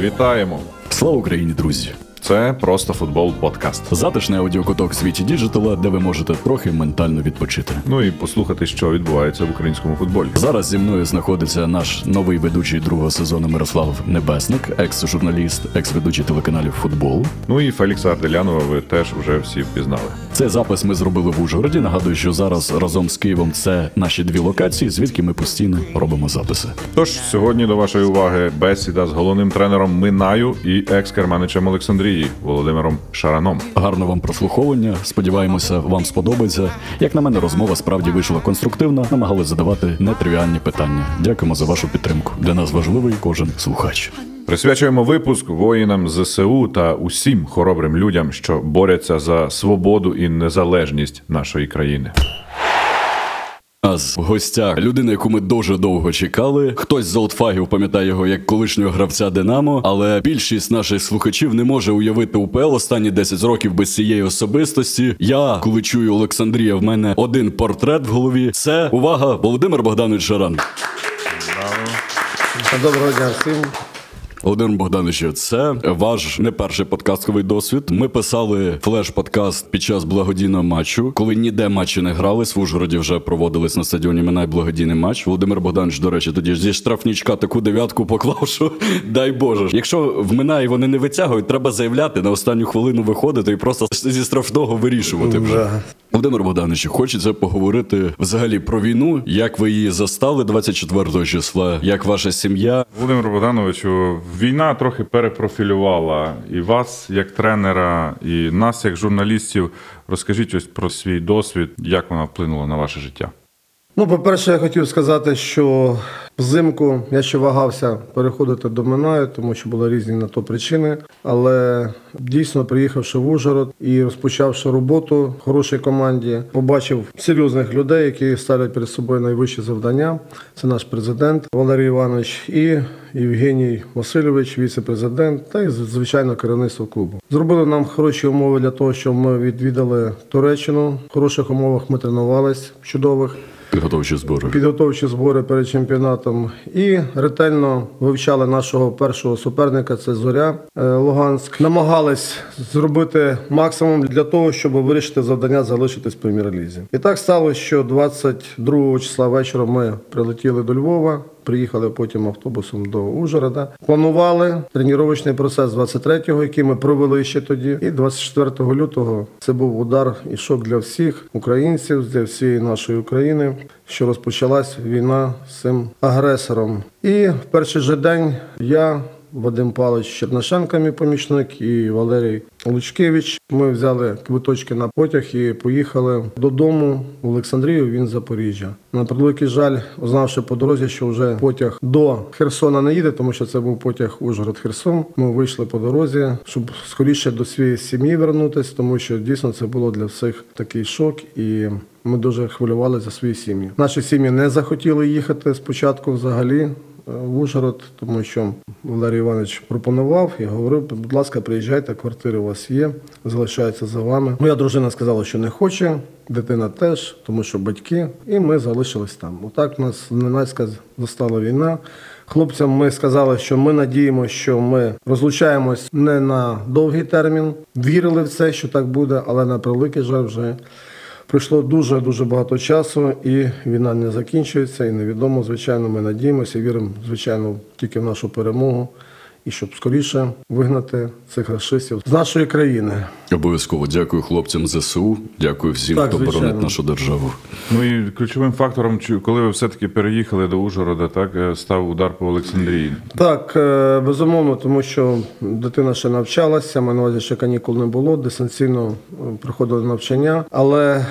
Вітаємо! Слава Україні, друзі! Це просто футбол подкаст. Затишний аудіокуток в світі діджитала, де ви можете трохи ментально відпочити. Ну і послухати, що відбувається в українському футболі. Зараз зі мною знаходиться наш новий ведучий другого сезону Мирослав Небесник, екс-журналіст, екс-ведучий телеканалів футбол. Ну і Фелікса Арделянова ви теж вже всі впізнали. Цей запис ми зробили в Ужгороді. Нагадую, що зараз разом з Києвом це наші дві локації, звідки ми постійно робимо записи. Тож сьогодні до вашої уваги бесіда з головним тренером Минаю і екс-керманичем Олександрії Володимиром Шараном. Гарно вам прослуховування. Сподіваємося, вам сподобається. Як на мене, розмова справді вийшла конструктивна. Намагались задавати нетривіальні питання. Дякуємо за вашу підтримку. Для нас важливий кожен слухач. Присвячуємо випуск воїнам ЗСУ та усім хоробрим людям, що борються за свободу і незалежність нашої країни. Нас в гостях людина, яку ми дуже довго чекали. Хтось з олдфагів пам'ятає його як колишнього гравця Динамо, але більшість наших слухачів не може уявити УПЛ останні 10 років без цієї особистості. Я, коли чую Олександрія, в мене один портрет в голові. Це увага, Володимир Богданович Шаран. Доброго дня всім. Володимир Богданович, це ваш не перший подкастковий досвід. Ми писали флеш-подкаст під час благодійного матчу, коли ніде матчі не грались. В Ужгороді вже проводились на стадіоні Минай благодійний матч. Володимир Богданович, до речі, тоді зі штрафнічка таку дев'ятку поклав, що дай Боже. Якщо в Минаї вони не витягують, треба заявляти на останню хвилину виходити і просто зі штрафного вирішувати вже. Володимир Богданович, хочеться поговорити взагалі про війну, як ви її застали 24 числа, як ваша сім'я. Володимир Богдановичу, війна трохи перепрофілювала і вас як тренера, і нас як журналістів. Розкажіть ось про свій досвід, як вона вплинула на ваше життя. Ну, по-перше, я хотів сказати, що взимку я ще вагався переходити до Минаю, тому що були різні на то причини. Але дійсно, приїхавши в Ужгород і розпочавши роботу в хорошій команді, побачив серйозних людей, які ставлять перед собою найвищі завдання. Це наш президент Валерій Іванович і Євгеній Васильович, віце-президент, та й звичайно керівництво клубу. Зробили нам хороші умови для того, щоб ми відвідали Туреччину. В хороших умовах ми тренувались чудових. Підготовчі збори. підготовчі збори перед чемпіонатом і ретельно вивчали нашого першого суперника. Це Зоря е, Луганськ. Намагались зробити максимум для того, щоб вирішити завдання залишитись в прем'єр-лізі. І так сталося, що 22 числа вечора ми прилетіли до Львова. Приїхали потім автобусом до Ужгорода. Планували тренувальний процес 23-го, який ми провели ще тоді. І 24 лютого це був удар і шок для всіх українців, для всієї нашої України, що розпочалась війна з цим агресором. І в перший же день я. Вадим Павлович Чернашенко, мій помічник, і Валерій Лучкевич. Ми взяли квиточки на потяг і поїхали додому в Олександрію. Він з Запоріжжя. На превеликий жаль, узнавши по дорозі, що вже потяг до Херсона не їде, тому що це був потяг Ужгород-Херсон. Ми вийшли по дорозі, щоб скоріше до своєї сім'ї вернутися, тому що дійсно це було для всіх такий шок і. Ми дуже хвилювали за свої сім'ї. Наші сім'ї не захотіли їхати спочатку взагалі в Ужгород, тому що Валерій Іванович пропонував і говорив, будь ласка, приїжджайте, квартири у вас є, залишаються за вами. Моя дружина сказала, що не хоче, дитина теж, тому що батьки, і ми залишились там. Отак нас ненацька застала війна. Хлопцям ми сказали, що ми надіємося, що ми розлучаємось не на довгий термін. Вірили в це, що так буде, але на превеликий жаль вже. Пройшло дуже дуже багато часу, і війна не закінчується. І невідомо, звичайно, ми надіємося, віримо, звичайно, тільки в нашу перемогу, і щоб скоріше вигнати цих расистів з нашої країни. Обов'язково дякую хлопцям ЗСУ. Дякую всім, Так, хто боронить нашу державу. Ну і ключовим фактором, чи- коли ви все-таки переїхали до Ужгорода, так е, став удар по Олександрії. Так, е, безумовно, тому що дитина ще навчалася, мене на увазі ще канікул не було, дистанційно е, проходили навчання. Але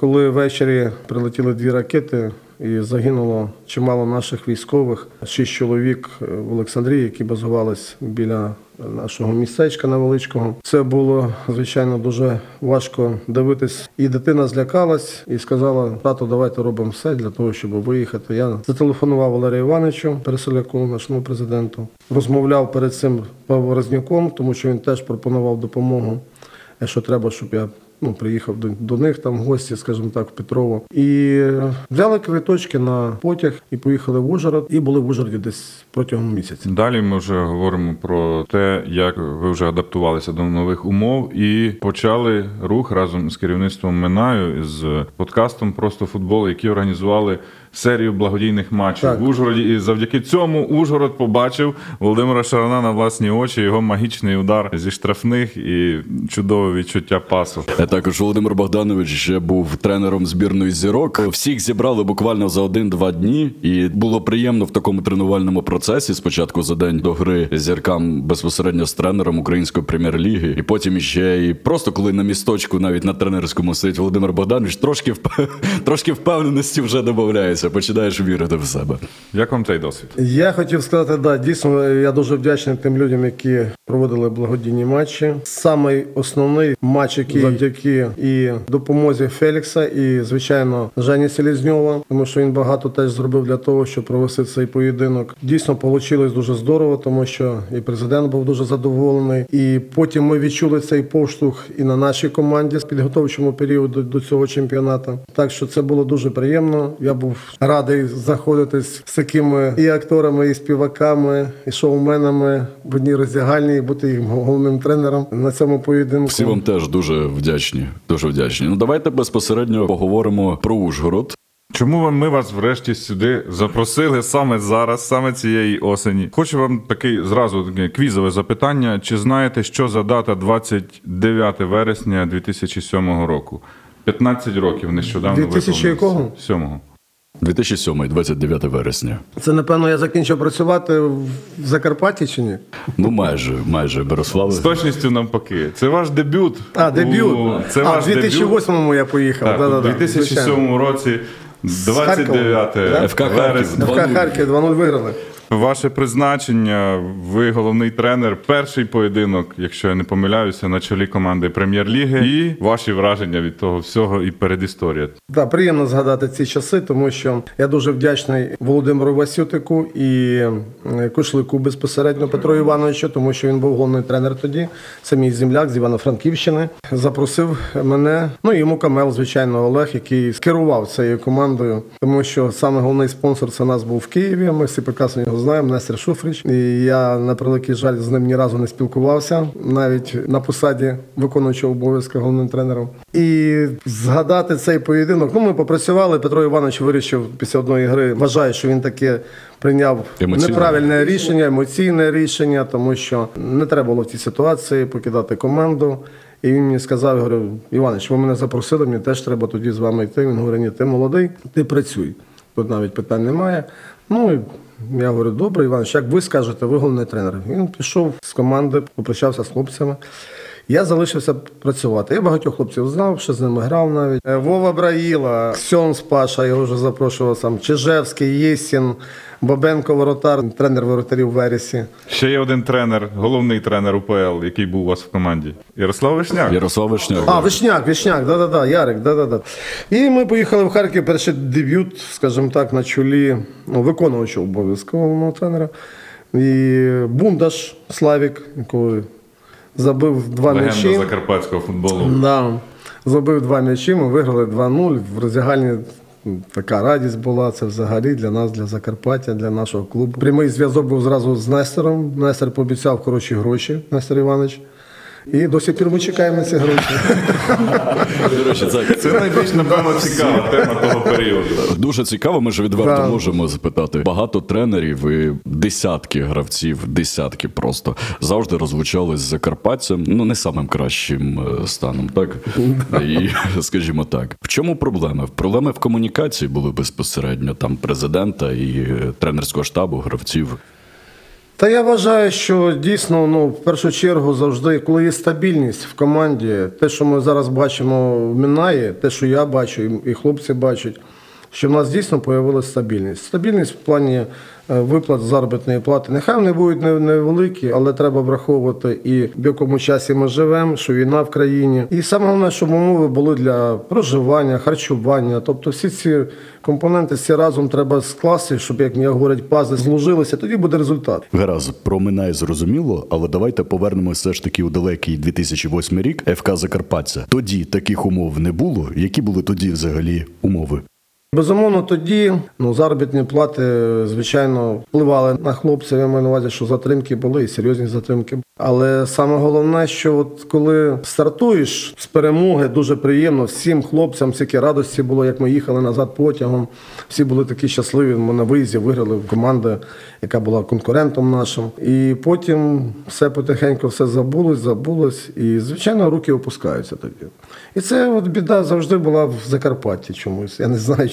коли ввечері прилетіли дві ракети. І загинуло чимало наших військових, шість чоловік е, в Олександрії, які базувались біля нашого містечка невеличкого. Це було звичайно дуже важко дивитись. І дитина злякалась і сказала: тато, давайте робимо все для того, щоб виїхати. Я зателефонував Валерію Івановичу, переселяку, нашому президенту. Розмовляв перед цим Павлом Резнюком, тому що він теж пропонував допомогу. Якщо треба, щоб я ну, приїхав до, до них там в гості, скажімо так, в Петрово. І взяли квиточки на потяг і поїхали в Ужгород, і були в Ужгороді десь протягом місяця. Далі ми вже говоримо про те, як ви вже адаптувалися до нових умов і почали рух разом з керівництвом Минаю з подкастом Просто футбол, який організували серію благодійних матчів Так. в Ужгороді. І завдяки цьому Ужгород побачив Володимира Шарана на власні очі, його магічний удар зі штрафних і чудове відчуття пасу. Е, Також Володимир Богданович ще був тренером збірної зірок. Всіх зібрали буквально за один-два дні, і було приємно в такому тренувальному процесі. Спочатку за день до гри зіркам безпосередньо з тренером української прем'єр-ліги, і потім ще і просто коли на місточку, навіть на тренерському сидить Володимир Богданович, трошки вп... трошки впевненості вже додається. Починаєш вірити в себе. Як вам цей досвід? Я хотів сказати, да, дійсно, я дуже вдячний тим людям, які проводили благодійні матчі. Самий основний матч, який завдяки і допомозі Фелікса, і звичайно Жені Селізньова, тому що він багато теж зробив для того, щоб провести цей поєдинок. Дійсно, вийшло дуже здорово, тому що і президент був дуже задоволений. І потім ми відчули цей поштовх і на нашій команді з підготовчому періоду до цього чемпіонату. Так що це було дуже приємно. Я був радий знаходитись з такими і акторами, і співаками, і шоуменами в одній роздягальні, і бути їх головним тренером на цьому поєдинку. Всі вам теж дуже вдячні. Дуже вдячні. Ну давайте безпосередньо поговоримо про Ужгород. Чому вам- ми вас врешті сюди запросили саме зараз, саме цієї осені? Хочу вам такий зразу таке квізове запитання. Чи знаєте, що за дата 29 вересня 2007 року? 15 років нещодавно 2000 якого? 7 2007, 29 вересня. Це напевно я закінчив працювати в Закарпатті чи ні? Ну, майже, майже Берославе. З точністю навпаки. Це ваш дебют. А, дебют. У- Це а, ваш в 2008-му я поїхав. Так, Да-да-да, у 2007 році, 29 Харкова, вересня. ФК Харків 2-0 виграли. Ваше призначення, ви головний тренер, перший поєдинок, якщо я не помиляюся, на чолі команди прем'єр-ліги, і ваші враження від того всього і передісторія. Так, приємно згадати ці часи, тому що я дуже вдячний Володимиру Васютику і е, Кушлику безпосередньо Петру Івановичу, тому що він був головний тренер тоді. Це мій земляк з Івано-Франківщини. Запросив мене. Ну і йому Камел, звичайно, Олег, який керував цією командою, тому що саме головний спонсор це нас був в Києві. Ми всі прекрасно його знаємо, Нестер Шуфрич. І я на превеликий жаль з ним ні разу не спілкувався, навіть на посаді виконуючого обов'язки головним тренером. І згадати цей поєдинок. Ну, ми попрацювали. Петро Іванович вирішив після одної гри. Вважаю, що він таке прийняв Емоційне. неправильне рішення, емоційне рішення, тому що не треба було в цій ситуації покидати команду. І він мені сказав, я говорю, Іванович, ви мене запросили, мені теж треба тоді з вами йти. Він говорить, ні, ти молодий, ти працюй. Тут навіть питань немає. Ну і я говорю, добре, Іванович, як ви скажете, ви головний тренер. Він пішов з команди, попрощався з хлопцями. Я залишився працювати. Я багатьох хлопців знав, що з ними грав навіть. Е, Вова Браїла, Ксьон Паша, його вже запрошував сам. Чижевський, Єсін, Бабенко Воротар, тренер воротарів в Вересі. Ще є один тренер, головний тренер УПЛ, який був у вас в команді. Ярослав Вишняк. Ярослав Вишняк. А, Вишняк, Вишняк, да-да-да, Ярик, да-да-да. І ми поїхали в Харків, перший дебют, скажімо так, на чолі ну, виконуючого обов'язку головного тренера. І Бундаш Славік, який забив два м'ячі. Легенда закарпатського футболу. Да. Забив два м'ячі, ми виграли 2-0. В роздягальні така радість була. Це взагалі для нас, для Закарпаття, для нашого клубу. Прямий зв'язок був зразу з Нестером. Нестер пообіцяв хороші гроші, Нестер Іванович. І до сих пір ми чекаємо на ці гроші. Це, найбільш, напевно, цікава тема того періоду. Дуже цікаво, ми ж відверто можемо запитати. Багато тренерів і десятки гравців, десятки просто завжди розлучались з Закарпатцем. Ну не самим кращим е, станом, так і скажімо так. В чому проблеми? Проблеми в комунікації були безпосередньо там президента і е, тренерського штабу, гравців. Та я вважаю, що дійсно, ну, в першу чергу, завжди, коли є стабільність в команді, те, що ми зараз бачимо в Мінаї, те, що я бачу, і- хлопці бачать, що в нас дійсно появилася стабільність. Стабільність в плані е, виплат заробітної плати. Нехай вони будуть невеликі, але треба враховувати і в якому часі ми живемо, що війна в країні. І саме головне, щоб умови були для проживання, харчування. Тобто всі ці компоненти всі разом треба скласти, щоб, як мені говорять, пази зложилися, тоді буде результат. Гаразд, про Минай зрозуміло, але давайте повернемося все ж таки у далекий 2008 рік ФК Закарпаття. Тоді таких умов не було. Які були тоді взагалі умови? Безумовно, тоді ну, заробітні плати, звичайно, впливали на хлопців. Я маю на увазі, що затримки були і серйозні затримки. Але саме головне, що от коли стартуєш з перемоги, дуже приємно всім хлопцям, скільки радості було, як ми їхали назад потягом. Всі були такі щасливі. Ми на виїзді виграли команду, яка була конкурентом нашим. І потім все потихеньку все забулось, забулось. І, звичайно, руки опускаються тоді. І це от біда завжди була в Закарпатті чомусь. Я не знаю.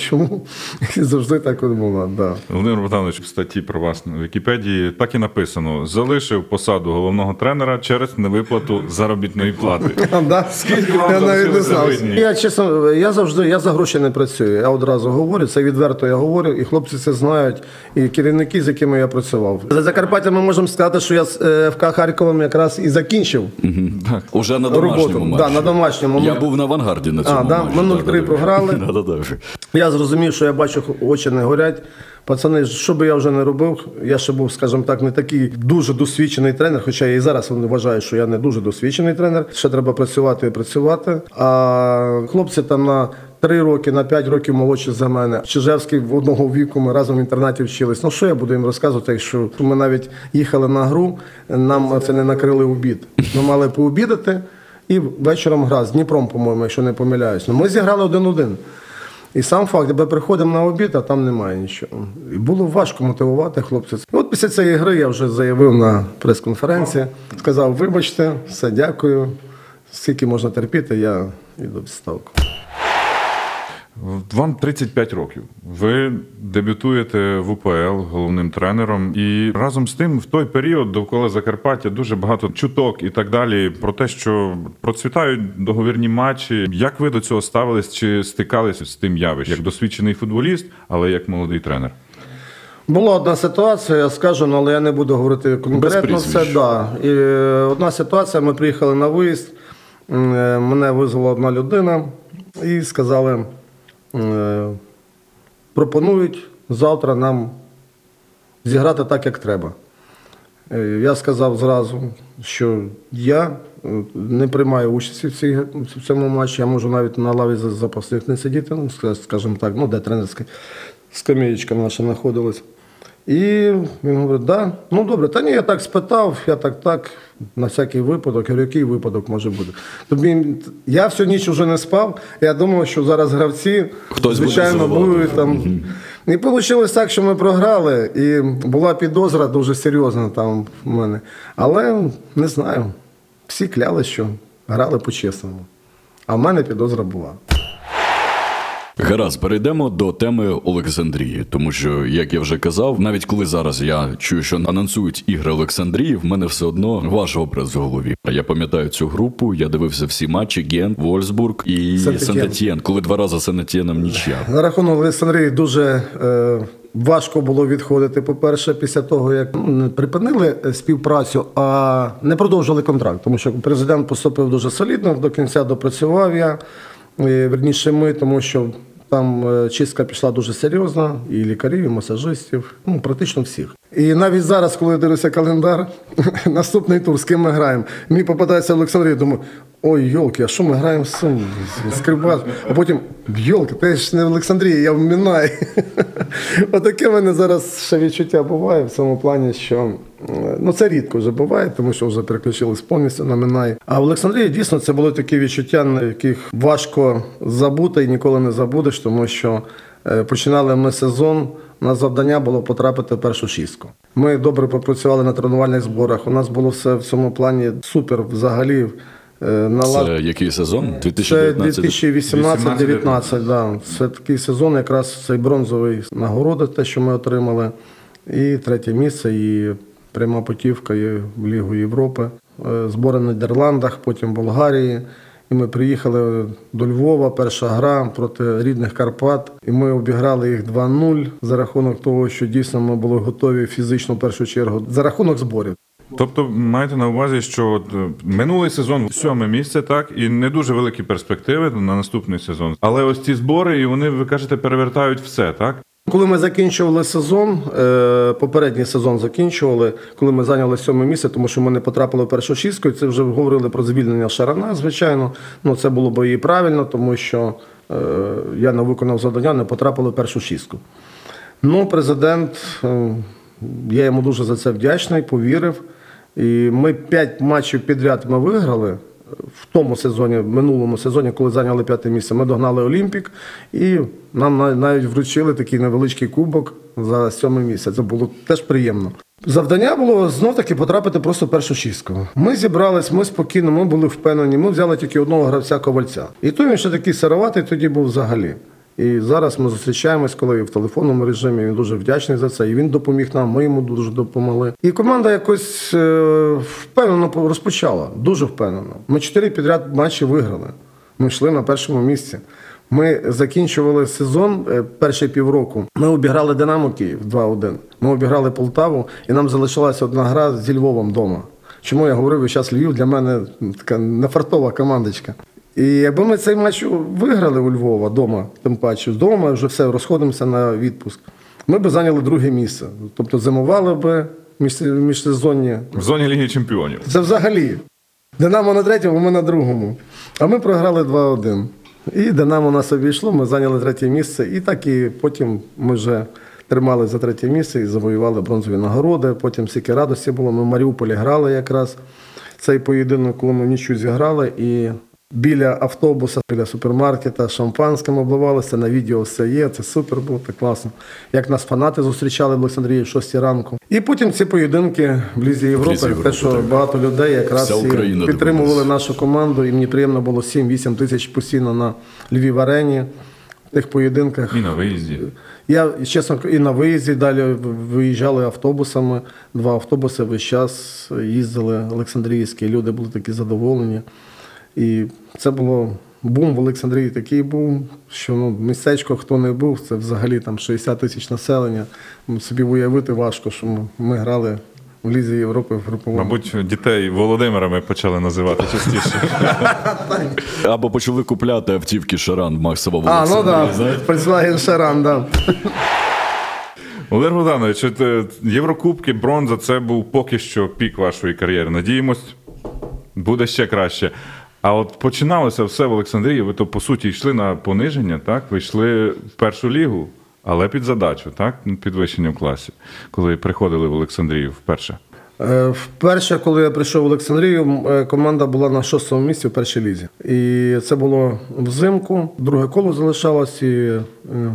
І завжди так от була. Да. Володимир Богданович, в статті про вас на Вікіпедії так і написано: залишив посаду головного тренера через невиплату заробітної плати. Да? Скільки вам я навіть не знав. Я чесно, я завжди я за гроші не працюю. Я одразу говорю, це відверто я говорю, і хлопці це знають, і керівники, з якими я працював. За Закарпаття ми можемо сказати, що я з е, ФК Харковом якраз і закінчив Так. Уже на домашньому роботу. матчі. Да, на домашньому. Я був на авангарді на цьому А, да? Ми 0-3 програли. Я зрозумів, що я бачу, очі не горять. Пацани, що би я вже не робив, я ще був, скажімо так, не такий дуже досвідчений тренер, хоча я і зараз вважаю, що я не дуже досвідчений тренер. Ще треба працювати і працювати. А хлопці там на 3 роки, на 5 років молодші за мене. Чижевський в одного віку ми разом в інтернаті вчились. Ну що я буду їм розказувати, якщо ми навіть їхали на гру, нам це не накрили обід. Ми мали пообідати і вечором гра з Дніпром, по-моєму, якщо не помиляюсь. Ну, ми зіграли один-один. І сам факт, ми приходимо на обід, а там немає нічого. І було важко мотивувати хлопців. От після цієї гри я вже заявив на прес-конференції, сказав: вибачте, все, дякую. Скільки можна терпіти, я йду в відставку. Вам 35 років. Ви дебютуєте в УПЛ головним тренером, і разом з тим, в той період довкола Закарпаття дуже багато чуток і так далі про те, що процвітають договірні матчі. Як ви до цього ставились чи стикалися з тим явищем? Як досвідчений футболіст, але як молодий тренер? Була одна ситуація, я скажу, ну, але я не буду говорити конкретно все. Да. І е, одна ситуація, ми приїхали на виїзд, е, мене визвала одна людина і сказали, пропонують завтра нам зіграти так, як треба. Е, Я сказав зразу, що я е, не приймаю участі в, цій, в цьому матчі. Я можу навіть на лаві запасних не сидіти, ну, скажімо так, ну, де тренерська скам'ячка наша знаходилась. І він говорить, да, ну добре, та ні, я так спитав, я так, так, на всякий випадок, я говорю, який випадок може бути. Тобі, я всю ніч вже не спав, я думав, що зараз гравці, Хтось звичайно, забивати. будуть там. І вийшло так, що ми програли, і була підозра дуже серйозна там в мене. Але не знаю, всі кляли, що грали по-чесному. А в мене підозра була. Гаразд, перейдемо до теми Олександрії, тому що, як я вже казав, навіть коли зараз я чую, що анонсують ігри Олександрії, в мене все одно ваш образ в голові. А я пам'ятаю цю групу, я дивився всі матчі Ген, Вольсбург і. Сент-Етьєн, коли два рази Сент-Етьєном нічия. На рахунок Олександрії дуже е, важко було відходити. По-перше, після того, як ну, припинили е, співпрацю, а не продовжили контракт, тому що президент поступив дуже солідно, до кінця допрацював я, е, верніше ми, тому що там е, чистка пішла дуже серйозна, і лікарів, і масажистів, ну практично всіх. І навіть зараз, коли я дивлюся календар, наступний тур, з ким ми граємо, мені попадається Олександрія, думаю, ой, йолки, а що ми граємо з цим скрибаш? А потім, йолки, ти ж не в Олександрії, я в Мінаї. Отаке в мене зараз ще відчуття буває в цьому плані, що ну це рідко вже буває, тому що вже переключились повністю на Мінай. А в Олександрії дійсно це були такі відчуття, на яких важко забути і ніколи не забудеш, тому що е, починали ми сезон. У нас завдання було потрапити в першу шістку. Ми добре попрацювали на тренувальних зборах. У нас було все в цьому плані супер взагалі. е, налад- Це який сезон? це 2018-19, да. Це такий сезон, якраз цей бронзовий нагорода, те, що ми отримали. І третє місце, і пряма путівка і в Лігу Європи. Е, Збори в Нідерландах, потім в Болгарії. І ми приїхали до Львова, перша гра проти рідних Карпат. І ми обіграли їх 2-0 за рахунок того, що дійсно ми були готові фізично в першу чергу за рахунок зборів. Тобто маєте на увазі, що от, е, минулий сезон сьоме місце, так, і не дуже великі перспективи на наступний сезон. Але ось ці збори, і вони, ви кажете, перевертають все, так? Коли ми закінчували сезон, е, попередній сезон закінчували, коли ми зайняли сьоме місце, тому що ми не потрапили в першу шістку, і це вже говорили про звільнення Шарана, звичайно. Ну це було б і правильно, тому що е, я не виконав завдання, не потрапили в першу шістку. Ну, президент, е, я йому дуже за це вдячний, повірив. І ми п'ять матчів підряд ми виграли. В тому сезоні, в минулому сезоні, коли зайняли п'яте місце, ми догнали Олімпік, і нам навіть вручили такий невеличкий кубок за сьоме місце. Це було теж приємно. Завдання було знов таки потрапити просто в першу шістку. Ми зібрались, ми спокійно, ми були впевнені. Ми взяли тільки одного гравця ковальця. І той він ще такий сироватий тоді був взагалі. І зараз ми зустрічаємось, коли в телефонному режимі він дуже вдячний за це. І він допоміг нам, ми йому дуже допомогли. І команда якось е, впевнено розпочала, дуже впевнено. Ми чотири підряд матчі виграли. Ми йшли на першому місці. Ми закінчували сезон е, перші півроку. Ми обіграли Динамо Київ 2-1. Ми обіграли Полтаву, і нам залишилася одна гра зі Львовом вдома. Чому я говорив, що зараз Львів для мене така нефартова командочка. І якби ми цей матч виграли у Львова вдома, тим паче, вдома вже все, розходимося на відпуск. Ми б зайняли друге місце. Тобто зимували б між, міжсезонні. В зоні Ліги Чемпіонів. Це взагалі. Динамо на третьому, ми на другому. А ми програли 2-1. І Динамо нас обійшло, ми зайняли третє місце. І так і потім ми вже тримали за третє місце і завоювали бронзові нагороди. Потім стільки радості було. Ми в Маріуполі грали якраз цей поєдинок, коли ми нічу зіграли. І біля автобуса, біля супермаркета, шампанським обливалися. На відео все є. Це супер було, так класно. Як нас фанати зустрічали в Олександрії в 6 ранку. І потім ці поєдинки в Лізі Європи, Лізі Європи, те, що так. багато людей якраз і підтримували дивилась. нашу команду, і мені приємно було 7-8 тисяч постійно на Львів арені. В тих поєдинках. І на виїзді. Я, чесно, і на виїзді далі виїжджали автобусами. Два автобуси весь час їздили Олександрійські. Люди були такі задоволені. І це було бум в Олександрії такий бум, що ну, містечко, хто не був, це взагалі там 60 тисяч населення. Ну, Собі уявити важко, що ми, ми грали в Лізі Європи в груповому. Мабуть, дітей Володимирами почали називати частіше. Або почали купляти автівки Шаран Максова А, ну так. Volkswagen Шаран, да. Олег Богданович, е, Єврокубки, бронза це був поки що пік вашої кар'єри. Надіємось, буде ще краще. А от починалося все в Олександрії. Ви то по суті йшли на пониження, так? Ви йшли в першу лігу, але під задачу, так? Ну, Підвищення в класі, коли приходили в Олександрію вперше. Е, Вперше, коли я прийшов в Олександрію, е, команда була на шостому місці в першій лізі. І це було взимку. Друге коло залишалось, і е,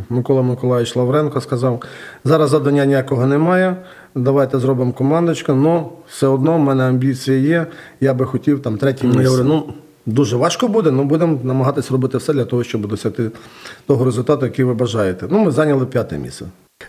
Микола Миколаївич Лавренко сказав: зараз завдання ніякого немає. Давайте зробимо командочку. але все одно в мене амбіції є. Я би хотів там третє місце. Я говорю, ну дуже важко буде, але будемо намагатися робити все для того, щоб досягти того результату, який ви бажаєте. Ну, ми зайняли п'яте місце.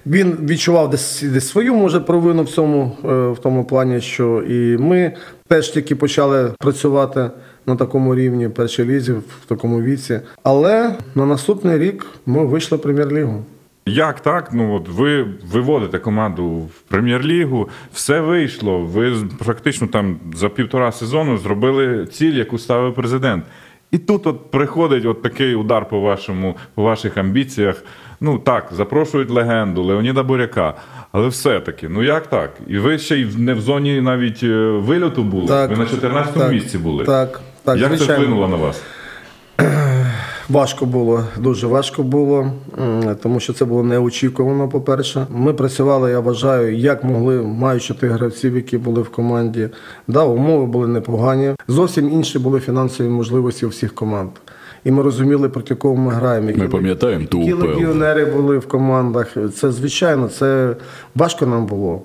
Він відчував десь, десь свою може провину в цьому е, в тому плані, що і ми теж тільки почали працювати на такому рівні першій лізі, в такому віці. Але на наступний рік ми вийшли в прем'єр-лігу. Як так? Ну от ви виводите команду в прем'єр-лігу, все вийшло. Ви практично там за півтора сезону зробили ціль, яку ставив президент. І тут от приходить от такий удар по вашому, по ваших амбіціях. Ну так, запрошують легенду Леоніда Буряка. Але все-таки, ну як так? І ви ще й не в зоні навіть е, вильоту були. ви на 14-му так, місці були. Так, так, як це вплинуло на вас? Важко було, дуже важко було, тому що це було неочікувано, по-перше. Ми працювали, я вважаю, як могли, маючи тих гравців, які були в команді. Да, умови були непогані. Зовсім інші були фінансові можливості у всіх команд. І ми розуміли, проти кого ми граємо. Ми пам'ятаємо ту Які легіонери були в командах. Це звичайно, це важко нам було.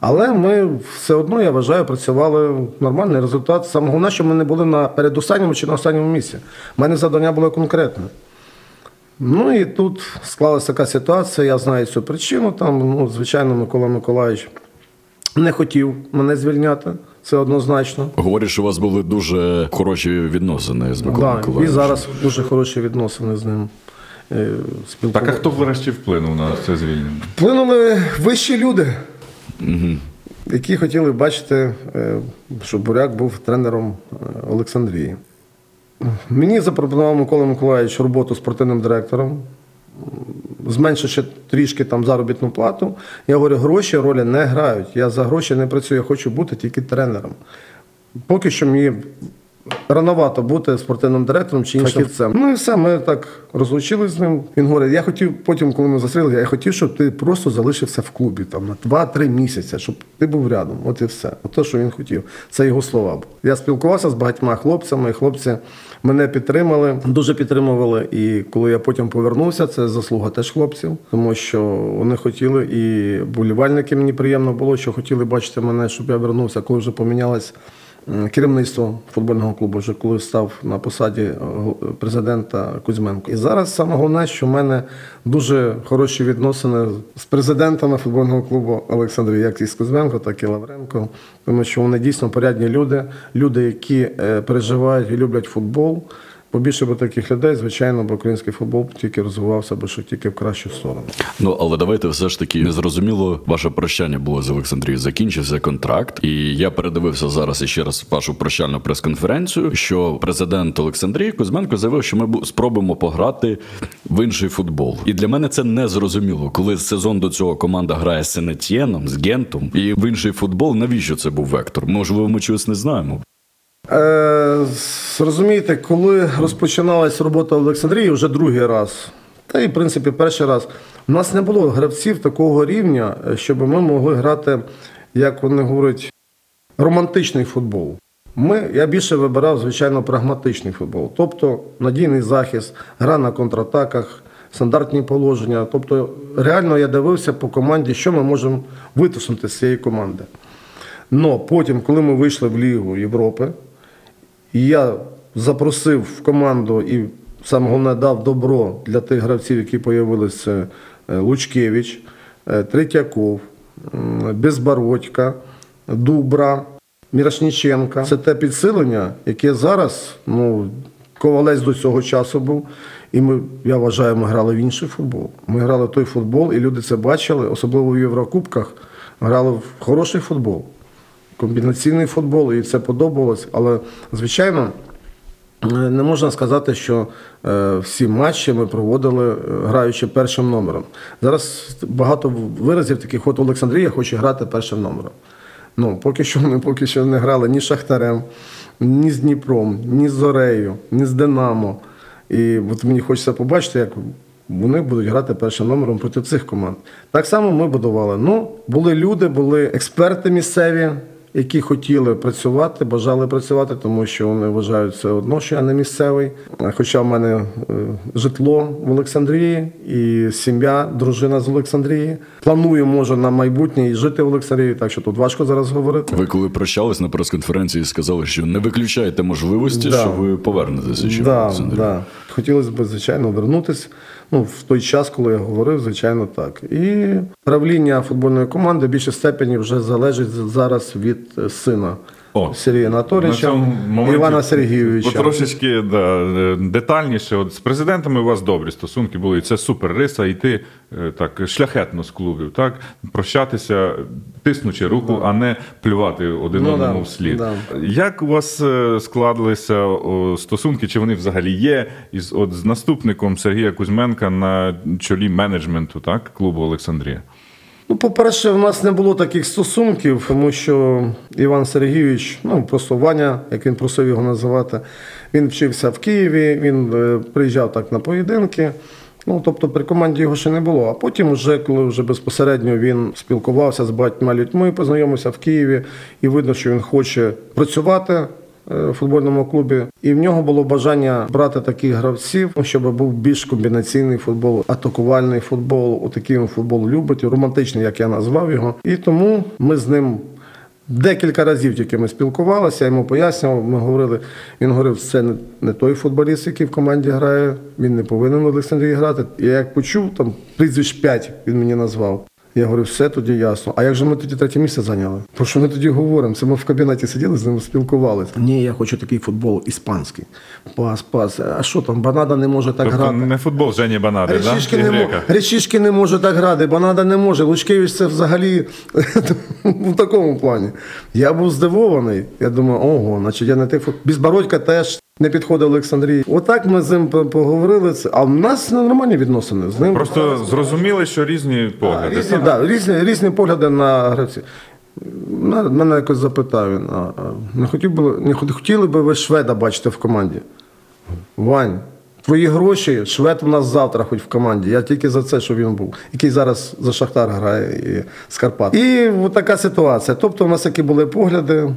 Але ми все одно, я вважаю, працювали нормальний результат. Саме головне, що ми не були на передостанньому чи на останньому місці. У мене завдання було конкретне. Ну і тут склалася така ситуація, я знаю цю причину. Там, ну, звичайно, Микола Миколаївич не хотів мене звільняти. це однозначно. Говорять, що у вас були дуже хороші відносини з Миколою Да, і зараз дуже хороші відносини з ним. е, Так, а хто врешті вплинув на це звільнення? Вплинули вищі люди, які хотіли бачити, е, щоб Буряк був тренером е, Олександрії. Мені запропонував Микола Миколаївич роботу спортивним директором, зменшивши трішки там заробітну плату. Я говорю, гроші ролі не грають. Я за гроші не працюю, я хочу бути тільки тренером. Поки що мені рановато бути спортивним директором чи іншим фахівцем. Ну і все, ми так розлучились з ним. Він говорить: я хотів, потім, коли ми застріли, я хотів, щоб ти просто залишився в клубі там на 2-3 місяці, щоб ти був рядом. От і все. От те, що він хотів. Це його слова. були. Я спілкувався з багатьма хлопцями, і хлопці мене підтримали, дуже підтримували. І коли я потім повернувся, це заслуга теж хлопців, тому що вони хотіли, і болівальники мені приємно було, що хотіли бачити мене, щоб я вернувся, коли вже помінялась м, керівництво футбольного клубу, вже коли став на посаді е, президента Кузьменко. І зараз саме головне, що в мене дуже хороші відносини з президентами футбольного клубу Олександрії, як і з Кузьменко, так і Лавренко, тому що вони дійсно порядні люди, люди, які е, переживають і люблять футбол. Побільше б таких людей, звичайно, б український футбол тільки розвивався би що тільки в кращу сторону. Ну але давайте все ж таки незрозуміло. Ваше прощання було з Олександрією. Закінчився контракт, і я передивився зараз іще раз вашу прощальну прес-конференцію. Що президент Олександрії Кузьменко заявив, що ми спробуємо пограти в інший футбол. І для мене це не зрозуміло, коли сезон до цього команда грає з Сенетьєном, з Гентом і в інший футбол. Навіщо це був вектор? Можливо, ми чогось не знаємо. Е, зрозумієте, коли розпочиналась робота в Олександрії вже другий раз, та і в принципі перший раз, у нас не було гравців такого рівня, е, щоб ми могли грати, як вони говорять, романтичний футбол. Ми, я більше вибирав, звичайно, прагматичний футбол. Тобто надійний захист, гра на контратаках, стандартні положення. Тобто, реально я дивився по команді, що ми можемо витиснути з цієї команди. Но потім, коли ми вийшли в Лігу Європи, я запросив в команду і саме головне дав добро для тих гравців, які з'явилися Лучкевич, е, Третьяков, Безбородька, Дубра, Мірошніченка. Це те підсилення, яке зараз, ну, ковалець до цього часу був. І ми, я вважаю, ми грали в інший футбол. Ми грали той футбол, і люди це бачили, особливо в Єврокубках, грали в хороший футбол комбінаційний футбол, і це подобалось. Але, звичайно, е, не можна сказати, що е, всі матчі ми проводили, е, граючи першим номером. Зараз багато виразів таких, от Олександрія хоче грати першим номером. Ну, поки що ми поки що не грали ні з Шахтарем, ні з Дніпром, ні з Зорею, ні з Динамо. І от мені хочеться побачити, як вони будуть грати першим номером проти цих команд. Так само ми будували. Ну, були люди, були експерти місцеві, які хотіли працювати, бажали працювати, тому що вони вважають все одно, що я не місцевий. Хоча в мене е, житло в Олександрії і сім'я, дружина з Олександрії. Планую, може, на майбутнє і жити в Олександрії, так що тут важко зараз говорити. Ви коли прощались на прес-конференції, сказали, що не виключаєте можливості, Да. що ви повернетеся ще в Да, Олександрію. да. Хотілося б, звичайно, вернутися. Ну, в той час, коли я говорив, звичайно, так. І правління футбольної команди в більшій степені вже залежить зараз від е, сина О, Сергія На Анатолійовича, Івана Сергійовича. Потрошечки да, е, детальніше. От з президентами у вас добрі стосунки були, і це супер риса, йти е, так шляхетно з клубів, так? Прощатися, тиснучи руку, а не плювати один Ну, одному да, вслід. да. Як у вас е, складалися стосунки, чи вони взагалі є із от з наступником Сергія Кузьменка на чолі менеджменту так, клубу Олександрія? Ну, по-перше, в нас не було таких стосунків, тому що Іван Сергійович, ну просто Ваня, як він просив його називати, він вчився в Києві, він е, приїжджав так на поєдинки. Ну, тобто при команді його ще не було. А потім, вже, коли вже безпосередньо він спілкувався з багатьма людьми, познайомився в Києві, і видно, що він хоче працювати в футбольному клубі. І в нього було бажання брати таких гравців, щоб був більш комбінаційний футбол, атакувальний футбол. Отакий він футбол любить, романтичний, як я назвав його. І тому ми з ним. Декілька разів тільки ми спілкувалися, я йому пояснював, ми говорили, він говорив, це не, не той футболіст, який в команді грає, він не повинен в Олександрії грати. Я як почув, там прізвищ 5 він мені назвав. Я говорю, все тоді ясно. А як же ми тоді третє місце зайняли? Про що ми тоді говоримо? Це ми в кабінеті сиділи з ними спілкувалися. Ні, я хочу такий футбол іспанський. Пас, пас. А що там? Банада не може так Тобто грати. не футбол Жені Банади, да? Речішки не, мо... Грека. Речішки не може так грати, Банада не може. Лучкевич це взагалі в такому плані. Я був здивований. Я думаю, ого, значить я не той фут. Безбородька теж не підходив Олександрій. Отак ми з ним поговорили. А в нас нормальні відносини з ним. Просто зрозуміли, що різні погляди. Різні, да, різні, різні погляди на гравців. Мене якось запитав він, а, не, хотів би, не хотіли би ви шведа бачити в команді? Вань, твої гроші, швед у нас завтра хоч в команді. Я тільки за це, щоб він був, який зараз за Шахтар грає і з Карпат. І така ситуація. Тобто, у нас такі були погляди.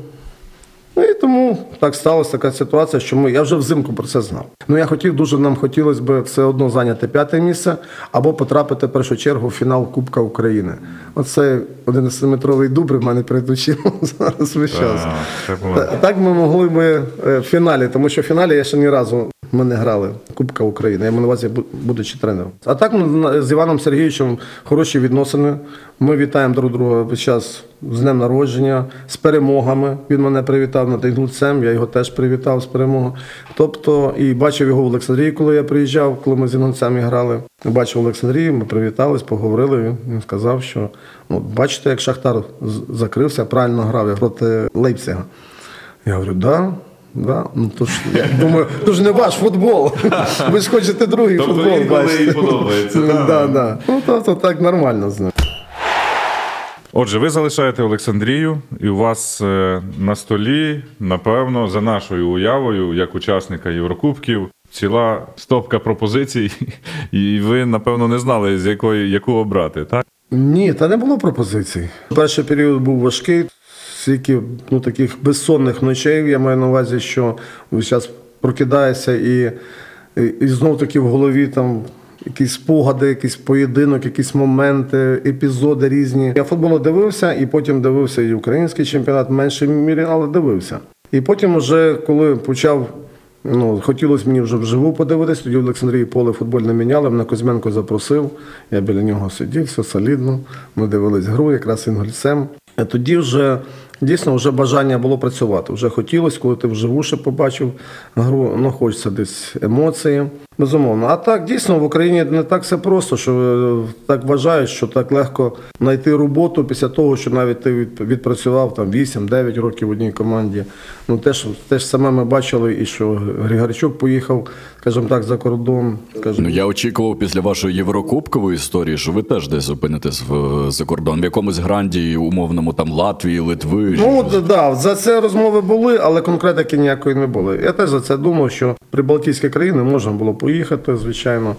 Ну і тому так сталася така ситуація, що ми, я вже взимку про це знав. Ну я хотів, дуже нам хотілося б все одно зайняти п'яте місце або потрапити в першу чергу в фінал Кубка України. Оце 11-метровий дубр в мене перед очима зараз весь час. Так ми могли би е, в фіналі, тому що в фіналі я ще ні разу ми не грали Кубка України. Я маю на увазі, будучи тренером. А так ми з Іваном Сергійовичем хороші відносини. Ми вітаємо друг друга весь час з днем народження, з перемогами. Він мене привітав над інгульцем, я його теж привітав з перемогою. Тобто, і бачив його в Олександрії, коли я приїжджав, коли ми з інгульцями грали. Бачив в Олександрії, ми привітались, поговорили. Він, сказав, що ну, бачите, як Шахтар закрився, правильно грав я проти Лейпцига. Я говорю, да. Да, ну то ж я думаю, то ж не ваш футбол. Ви ж хочете другий Тобто футбол бачити. подобається, Ну, да. да, да. Ну тобто так нормально з ним. Отже, ви залишаєте Олександрію, і у вас е, на столі, напевно, за нашою уявою, як учасника Єврокубків, ціла стопка пропозицій, і ви, напевно, не знали, з якої яку обрати, так? Ні, та не було пропозицій. Перший період був важкий, стільки ну, таких безсонних ночей. Я маю на увазі, що зараз прокидаєшся і, і знов таки в голові там. Якісь спогади, якийсь поєдинок, якісь моменти, епізоди різні. Я футбол дивився, і потім дивився і український чемпіонат в меншій мірі, але дивився. І потім, вже коли почав Ну, хотілося мені вже вживу подивитись, тоді в Олександрії поле футбольне міняли, мене Кузьменко запросив, я біля нього сидів, все солідно. Ми дивились гру, якраз інгольцем. Тоді вже дійсно вже бажання було працювати. Вже хотілося, коли ти вживу ще побачив гру, ну хочеться десь емоції. Безумовно. А так дійсно в Україні не так все просто, що е, так вважають, що так легко знайти роботу після того, що навіть ти відпрацював там 8-9 років в одній команді. Ну теж теж саме ми бачили, і що Григорчук поїхав, скажімо так, за кордон. Скажімо, Ну я очікував після вашої єврокубкової історії, що ви теж десь опинитесь в за кордон, в якомусь гранді, умовному там Латвії, Литви. Ну да, да, за це розмови були, але конкретики ніякої не було. Я теж за це думав, що при Балтійські країни можна було поїхати, звичайно,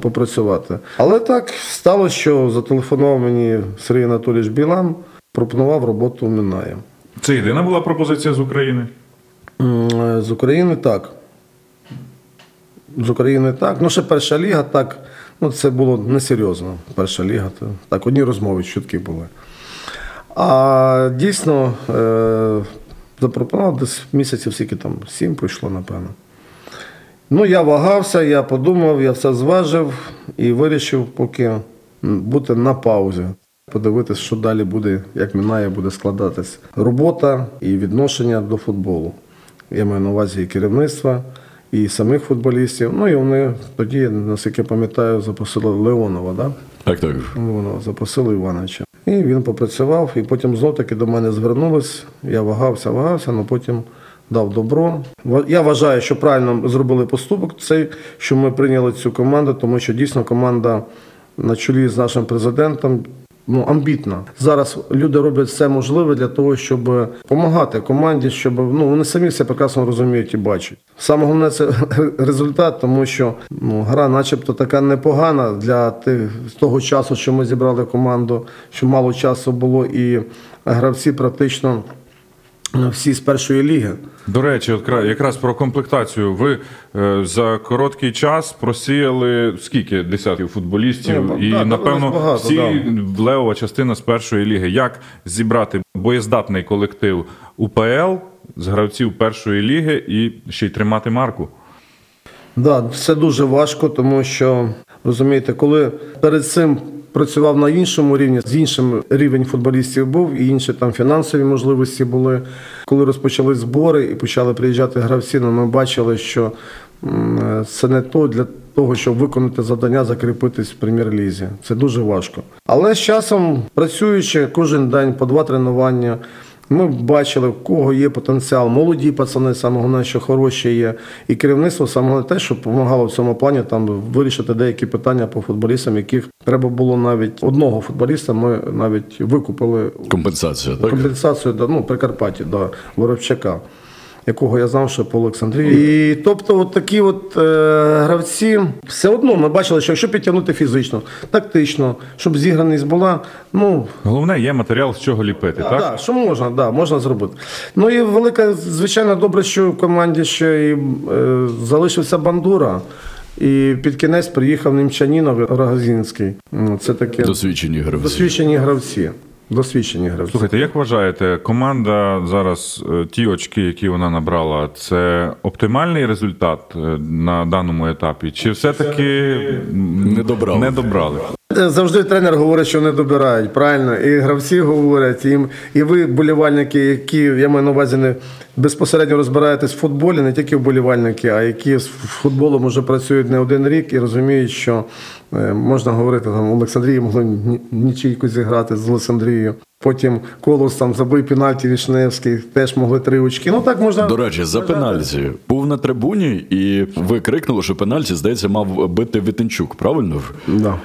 попрацювати. Але так сталося, що зателефонував мені Сергій Анатолійович Білан, пропонував роботу в Мінаї. Це єдина була пропозиція з України. Е, З України так. З України так. Ну, ще перша ліга, так. Ну, це було несерйозно. Перша ліга. То, так, одні розмови чутки були. А дійсно е, запропонував десь місяців скільки там, сім пройшло, напевно. Ну, я вагався, я подумав, я все зважив і вирішив поки бути на паузі. Подивитися, що далі буде, як Мінає буде складатись робота і відношення до футболу. Я маю на увазі і керівництва, і самих футболістів. Ну і вони тоді, наскільки я пам'ятаю, запросили Леонова, да? Так, так. Леонова запросили Івановича. І він попрацював, і потім знов таки до мене звернулись. Я вагався, вагався, але потім дав добро. Я вважаю, що правильно зробили поступок цей, що ми прийняли цю команду, тому що дійсно команда на чолі з нашим президентом. Ну, амбітна. Зараз люди роблять все можливе для того, щоб допомагати команді, щоб ну вони самі все прекрасно розуміють і бачать. Саме головне це результат, тому що ну, гра, начебто, така непогана для тих з того часу, що ми зібрали команду, що мало часу було, і гравці практично ну, всі з першої ліги. До речі, от якраз про комплектацію. Ви е, за короткий час просіяли скільки десятків футболістів, Ну, і да, напевно багато, всі да. левова частина з першої ліги. Як зібрати боєздатний колектив УПЛ з гравців першої ліги і ще й тримати марку? Да, це дуже важко, тому що розумієте, коли перед цим працював на іншому рівні, з іншим рівень футболістів був, і інші там фінансові можливості були. Коли розпочали збори і почали приїжджати гравці, ну, ми бачили, що це не то для того, щоб виконати завдання, закріпитись в прем'єр-лізі. Це дуже важко. Але з часом, працюючи кожен день по два тренування. Ми бачили, в кого є потенціал. Молоді пацани, саме головне, що хороші є. І керівництво саме головне те, що допомагало в цьому плані там вирішити деякі питання по футболістам, яких треба було навіть одного футболіста. Ми навіть викупили компенсацію. так? компенсацію до ну, Прикарпатті до Воробчака, якого я знав ще по Олександрії. І тобто, от такі от е, гравці, все одно ми бачили, що якщо підтягнути фізично, тактично, щоб зіграність була, ну Головне, є матеріал, з чого ліпити, так? так, що можна, да, можна зробити. Ну і велика, звичайно, добре, що в команді ще і е, залишився Бандура. І під кінець приїхав Немчанінов Рогозінський. Ну, Це таке Досвідчені гравці. досвідчені гравці. Досвідчені гравці. Слухайте, як вважаєте, команда зараз е, ті очки, які вона набрала, це оптимальний результат е, на даному етапі? Чи все-таки Не добрали. Не добрали? Завжди тренер говорить, що не добирають, правильно? І гравці говорять, і, і ви, болівальники, які я маю на увазі не безпосередньо розбираєтесь в футболі, не тільки вболівальники, а які з футболом вже працюють не один рік і розуміють, що е, можна говорити там Олександрії могли ні- нічийку зіграти з Олександрією. Потім Колос там забив пенальті Вішневський, теж могли три очки. Ну так можна. До речі, за пенальті був на трибуні, і ви крикнули, що пенальті, здається, мав бити Вітенчук, правильно? Да.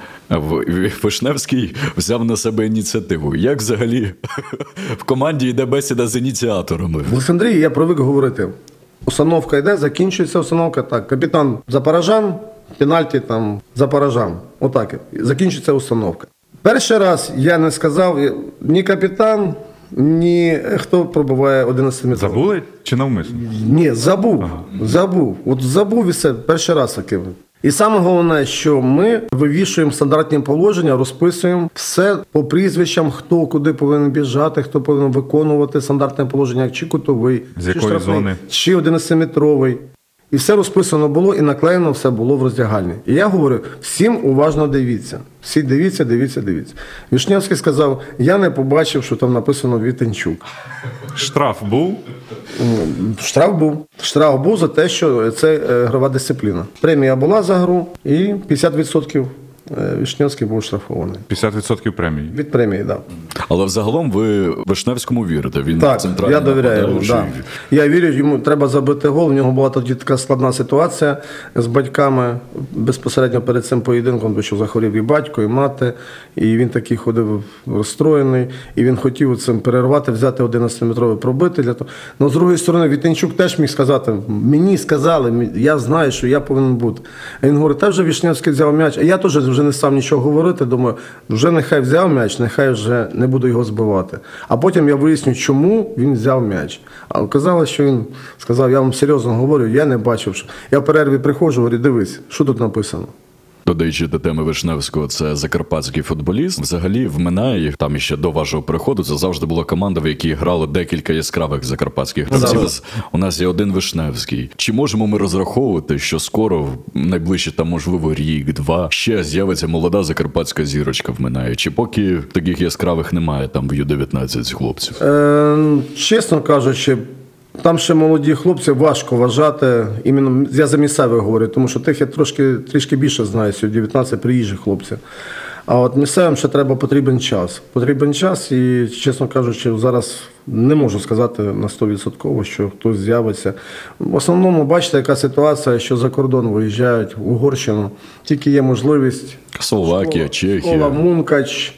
Вишневський взяв на себе ініціативу. Як взагалі в команді йде бесіда з ініціаторами? Олександрії я привик говорити. Установка йде, закінчується установка. Так, капітан Запорожан, пенальті там Запорожан. Отак. Закінчується установка. Перший раз я не сказав ні капітан, ні хто пробиває 11 метрів. Забули чи навмисно? Ні, забув. Забув. От забув і все. Перший раз таке. І саме головне, що ми вивішуємо стандартні положення, розписуємо все по прізвищам, хто куди повинен біжати, хто повинен виконувати стандартне положення, чи кутовий, З чи якої штрафний, зони? чи 11-метровий. І все розписано було і наклеєно все було в роздягальні. І я говорю, всім уважно дивіться. Всі дивіться, дивіться, дивіться. Вішневський сказав: я не побачив, що там написано Вітенчук. Штраф був. Штраф був. Штраф був за те, що це е, грова дисципліна. Премія була за гру, і 50% е, Вишневський був штрафований. 50% премії. Від премії, так. Але взагалом ви Вишневському вірите. Він Так, центральний я довіряю йому. Да. Я вірю, йому треба забити гол. У нього була тоді така складна ситуація з батьками безпосередньо перед цим поєдинком, тому що захворів і батько, і мати. І він такий ходив розстроєний, і він хотів цим перервати, взяти 11-метровий пробити. Для того. Ну, з другої сторони, Вітенчук теж міг сказати: мені сказали, я знаю, що я повинен бути. А він говорить, та вже Вішневський взяв м'яч. А я теж вже не став нічого говорити. Думаю, вже нехай взяв м'яч, нехай вже не буду його збивати. А потім я виясню, чому він взяв м'яч. А оказалось, що він сказав: я вам серйозно говорю, я не бачив. Що... Я в перерві приходжу, говорю, дивись, що тут написано. Додаючи до теми Вишневського, це закарпатський футболіст. Взагалі в Минаї, там іще до вашого приходу, це завжди була команда, в якій грало декілька яскравих закарпатських гравців. У нас є один Вишневський. Чи можемо ми розраховувати, що скоро, в найближче там, можливо, рік-два, ще з'явиться молода закарпатська зірочка в Минаї? Чи поки таких яскравих немає там в Ю-19 хлопців? Е, чесно кажучи, там ще молоді хлопці важко вважати. Іменно я за місцевих говорю, тому що тих я трошки трішки більше знаю, сьогодні 19 приїжджих хлопців. А от місцевим ще треба потрібен час. Потрібен час, і, чесно кажучи, зараз не можу сказати на 100%, що хтось з'явиться. В основному, бачите, яка ситуація, що за кордон виїжджають в Угорщину. Тільки є можливість Словакія, Чехія. Мункач.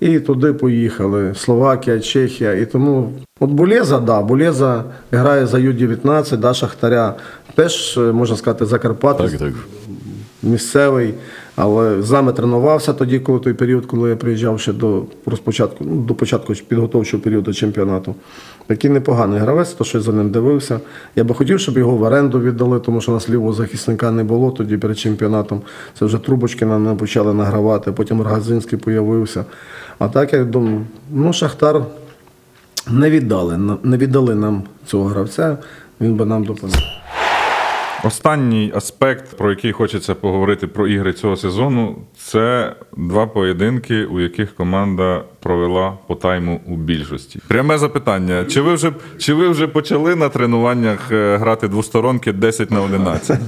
І туди поїхали. Словакія, Чехія. І тому от Булеза, да, Булеза грає за Ю-19, да, Шахтаря. Теж, е, можна сказати, Закарпати, Так, так. місцевий. Але з нами тренувався тоді, коли той період, коли я приїжджав ще до розпочатку, ну, до початку підготовчого періоду чемпіонату. Такий непоганий гравець, то що я за ним дивився. Я би хотів, щоб його в оренду віддали, тому що у нас лівого захисника не було тоді перед чемпіонатом. Це вже трубочки нам почали награвати, потім Рогазинський появився. А так я думаю, ну Шахтар не віддали, не віддали нам цього гравця, він би нам допоміг. Останній аспект, про який хочеться поговорити про ігри цього сезону, це два поєдинки, у яких команда провела по тайму у більшості. Пряме запитання: чи ви вже чи ви вже почали на тренуваннях е, грати двосторонки 10 на 11?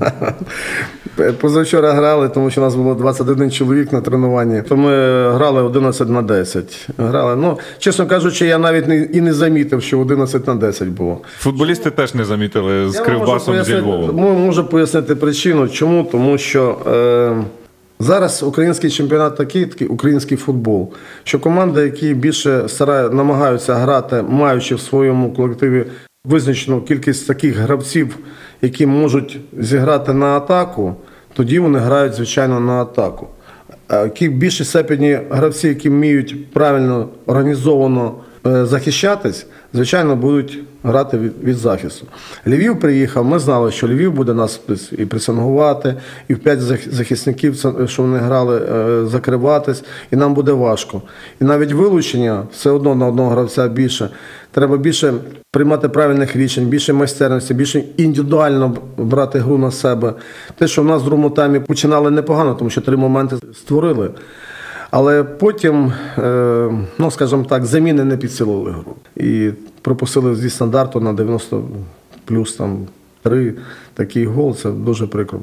Позавчора грали, тому що у нас було 21 чоловік на тренуванні. То ми грали 11 на 10. Грали. Ну, чесно кажучи, я навіть не, і не замітив, що 11 на 10 було. Футболісти теж не замітили з кривбасом зі Львовом. Мо- Можу пояснити причину. Чому? Тому що е, зараз український чемпіонат такий, такий український футбол, що команди, які більше старає, намагаються грати, маючи в своєму колективі визначену кількість таких гравців, які можуть зіграти на атаку, тоді вони грають, звичайно, на атаку. Які в більшій степені гравці, які вміють правильно організовано е, захищатись, звичайно, будуть грати від, від захисту. Львів приїхав, ми знали, що Львів буде нас і пресингувати, і в п'ять зах- захисників, що вони грали, е, закриватись, і нам буде важко. І навіть вилучення все одно на одного гравця більше. Треба більше приймати правильних рішень, більше майстерності, більше індивідуально брати гру на себе. Те, що в нас в другому таймі починали непогано, тому що три моменти створили. Але потім, е, ну скажімо так, заміни не підсилили гру. І пропустили зі стандарту на 90 плюс там три такий гол, це дуже прикро.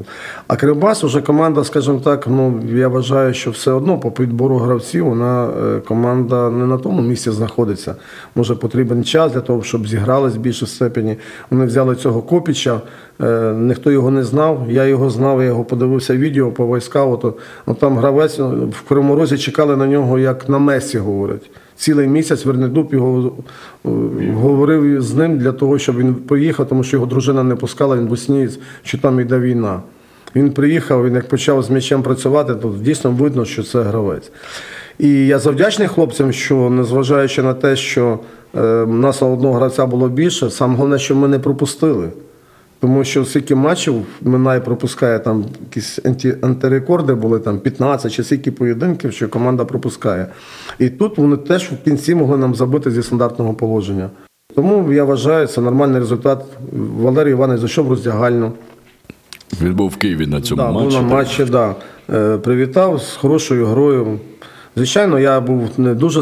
А Кривбас уже команда, скажімо так, ну я вважаю, що все одно по підбору гравців вона е, команда не на тому місці знаходиться. Може потрібен час для того, щоб зігрались в більшій степені. Вони взяли цього копіча, е, ніхто його не знав. Я його знав, я його подивився відео по войскауту. Ну там гравець ну, в Кривому Розі чекали на нього, як на Месі говорять. Цілий місяць Вернедуб його е, говорив з ним для того, щоб він поїхав, тому що його дружина не пускала, він боснієць, що там йде війна. Він приїхав, він як почав з м'ячем працювати, то дійсно видно, що це гравець. І я завдячний хлопцям, що незважаючи на те, що е, нас одного гравця було більше, саме головне, що ми не пропустили. Тому що скільки матчів Минай пропускає там якісь анті, антирекорди були там 15 чи скільки поєдинків, що команда пропускає. І тут вони теж в кінці могли нам забити зі стандартного положення. Тому я вважаю, це нормальний результат. Валерій Іванович зайшов в роздягальну. Він був в Києві на цьому Да, був на матчі, да. Е, Привітав з хорошою грою. Звичайно, я був не дуже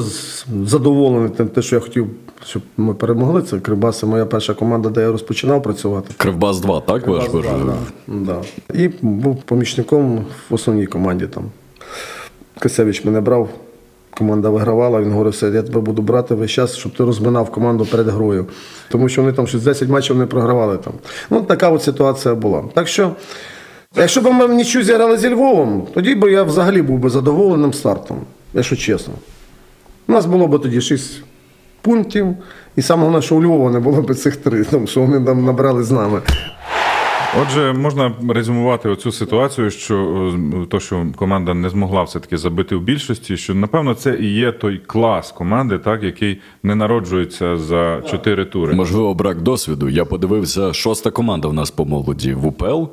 задоволений тим, те, що я хотів, щоб ми перемогли. Це Кривбас, це моя перша команда, де я розпочинав працювати. Кривбас 2, так Да, ваш? да. І був помічником в основній команді там. Касевич мене брав, команда вигравала, він говорив, все, я тебе буду брати весь час, щоб ти розминав команду перед грою. Тому що вони там щось 10 матчів не програвали там. Ну, така от ситуація була. Так що, якщо б ми нічу зіграли зі Львовом, тоді б я взагалі був би задоволеним стартом, якщо чесно. У нас було б тоді 6 пунктів, і саме головне, що у Львова не було б цих три, там, що вони там набрали з нами. Отже, можна резюмувати оцю ситуацію, що е, то, що команда не змогла все-таки забити в більшості, що напевно це і є той клас команди, так який не народжується за чотири тури. Можливо, брак досвіду. Я подивився, шоста команда в нас по молоді в УПЛ.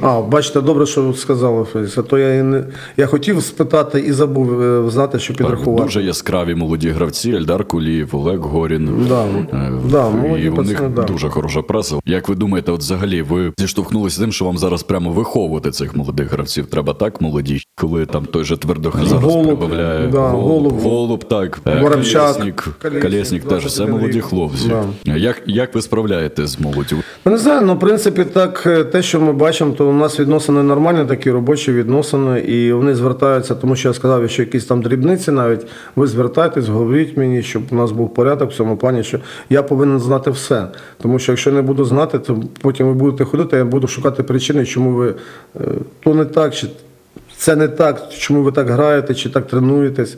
А, бачите, добре, що сказали, Феліс. А то я і не я хотів спитати і забув е, знати, що підрахувати. Дуже яскраві молоді гравці: Ельдар Кулієв, Олег Горін. Да, Е, да, і молоді у них пацани, да. дуже хороша преса. Як ви думаєте, от взагалі ви зіштовхнулися з тим, що вам зараз прямо виховувати цих молодих гравців? Треба так молоді, коли там той же твердох зараз Голуб, прибавляє да, голуб, Голуб. голуб, так е, Воробчак, Колєснік, Колєснік, Колєснік теж все молоді рік. хлопці. Як, як ви справляєтесь з молоддю? Ну, не знаю, ну в принципі, так е, те, що ми бачимо, то у нас відносини нормальні, такі робочі відносини, і вони звертаються, тому що я сказав, що якісь там дрібниці навіть ви звертайтесь, говоріть мені, щоб у нас був порядок в цьому плані, що я повинен знати все. Тому що якщо не буду знати, то потім ви будете ходити, я буду шукати причини, чому ви е, то не так, чи це не так, чому ви так граєте, чи так тренуєтесь.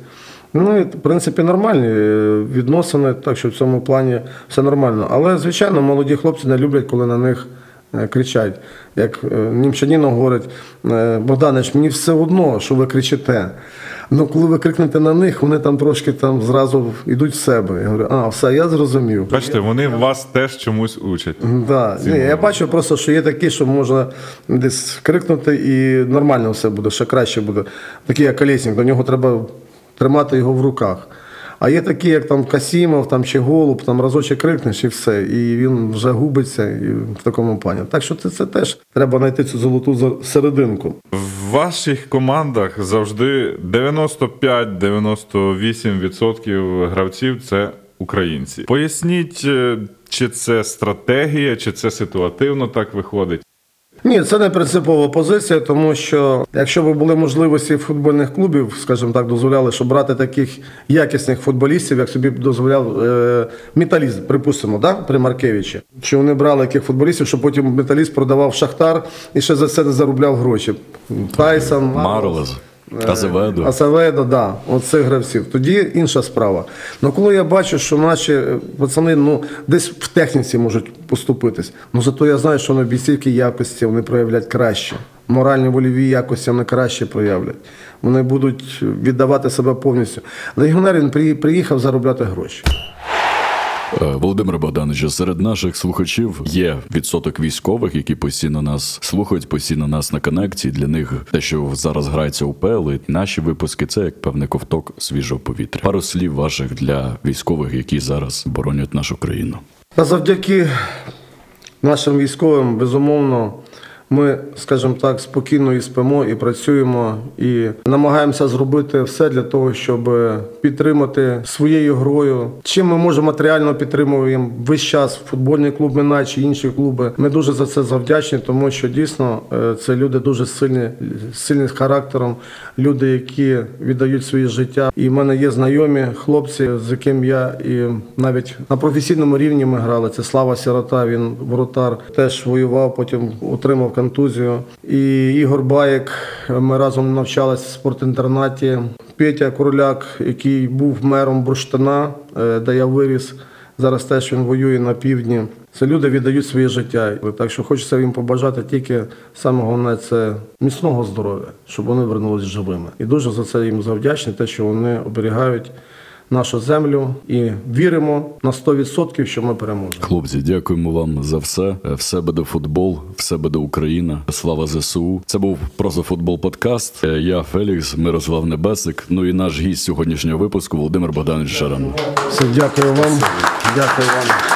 Ну, і, в принципі, нормальні е, відносини, так що в цьому плані все нормально. Але, звичайно, молоді хлопці не люблять, коли на них кричать. Як е, Німчаніно говорить, е, Богданич, мені все одно, що ви кричите. Ну, коли ви крикнете на них, вони там трошки там зразу йдуть в себе. Я говорю, а, все, я зрозумів. Бачите, вони вас теж чомусь учать. Да. Ні, я бачу просто, що є такі, що можна десь крикнути і нормально все буде, ще краще буде. Такий як колесник, до нього треба тримати його в руках. А є такі, як там Касімов там, чи Голуб, там разочок крикнеш і все. І він вже губиться і в такому плані. Так що це, це теж треба знайти цю золоту серединку. В ваших командах завжди 95-98% гравців це українці. Поясніть, е, чи це стратегія, чи це ситуативно так виходить. Ні, це не принципова позиція, тому що якщо б були можливості футбольних клубів, скажімо так, дозволяли, щоб брати таких якісних футболістів, як собі дозволяв е, металіст, припустимо, да, при Маркевичі. Чи вони брали яких футболістів, щоб потім металіст продавав Шахтар і ще за це не заробляв гроші. Тайсон, Марлез, Азеведо. Асаведо, да, от цих гравців. Тоді інша справа. Ну коли я бачу, що наші е, пацани ну, десь в техніці можуть поступитись, ну зато я знаю, що на бійцівській якості вони проявлять краще. Моральні вольові якості вони краще проявлять. Вони будуть віддавати себе повністю. Легіонер він приїхав заробляти гроші. Е, Володимир Богданович, серед наших слухачів є відсоток військових, які постійно нас слухають, постійно нас на конекції. Для них те, що зараз грається у і наші випуски, це як певний ковток свіжого повітря. Пару слів ваших для військових, які зараз боронять нашу країну. А завдяки нашим військовим, безумовно, ми, скажімо так, спокійно і спимо, і працюємо, і намагаємося зробити все для того, щоб підтримати своєю грою. Чим ми можемо матеріально підтримуємо весь час футбольний клуб «Минай» чи інші клуби. Ми дуже за це завдячні, тому що дійсно е, це люди дуже сильні, сильні з характером, люди, які віддають своє життя. І в мене є знайомі хлопці, з яким я і навіть на професійному рівні ми грали. Це Слава Сирота, він воротар, теж воював, потім отримав контузію. І Ігор Баєк, ми разом навчалися в спортінтернаті. Петя Короляк, який був мером Бурштина, е, де я виріс. Зараз теж він воює на півдні. Це люди віддають своє життя. Так що хочеться їм побажати тільки саме головне це міцного здоров'я, щоб вони вернулись живими. І дуже за це їм завдячні, те, що вони оберігають нашу землю і віримо на 100%, що ми переможемо. Хлопці, дякуємо вам за все. Е, Все буде футбол, все буде Україна. Слава ЗСУ. Це був просто футбол подкаст. Е, Я Фелікс, Мирослав Небесик. Ну і наш гість сьогоднішнього випуску Володимир Богданович Шаран. Дякую вам. Дякую вам.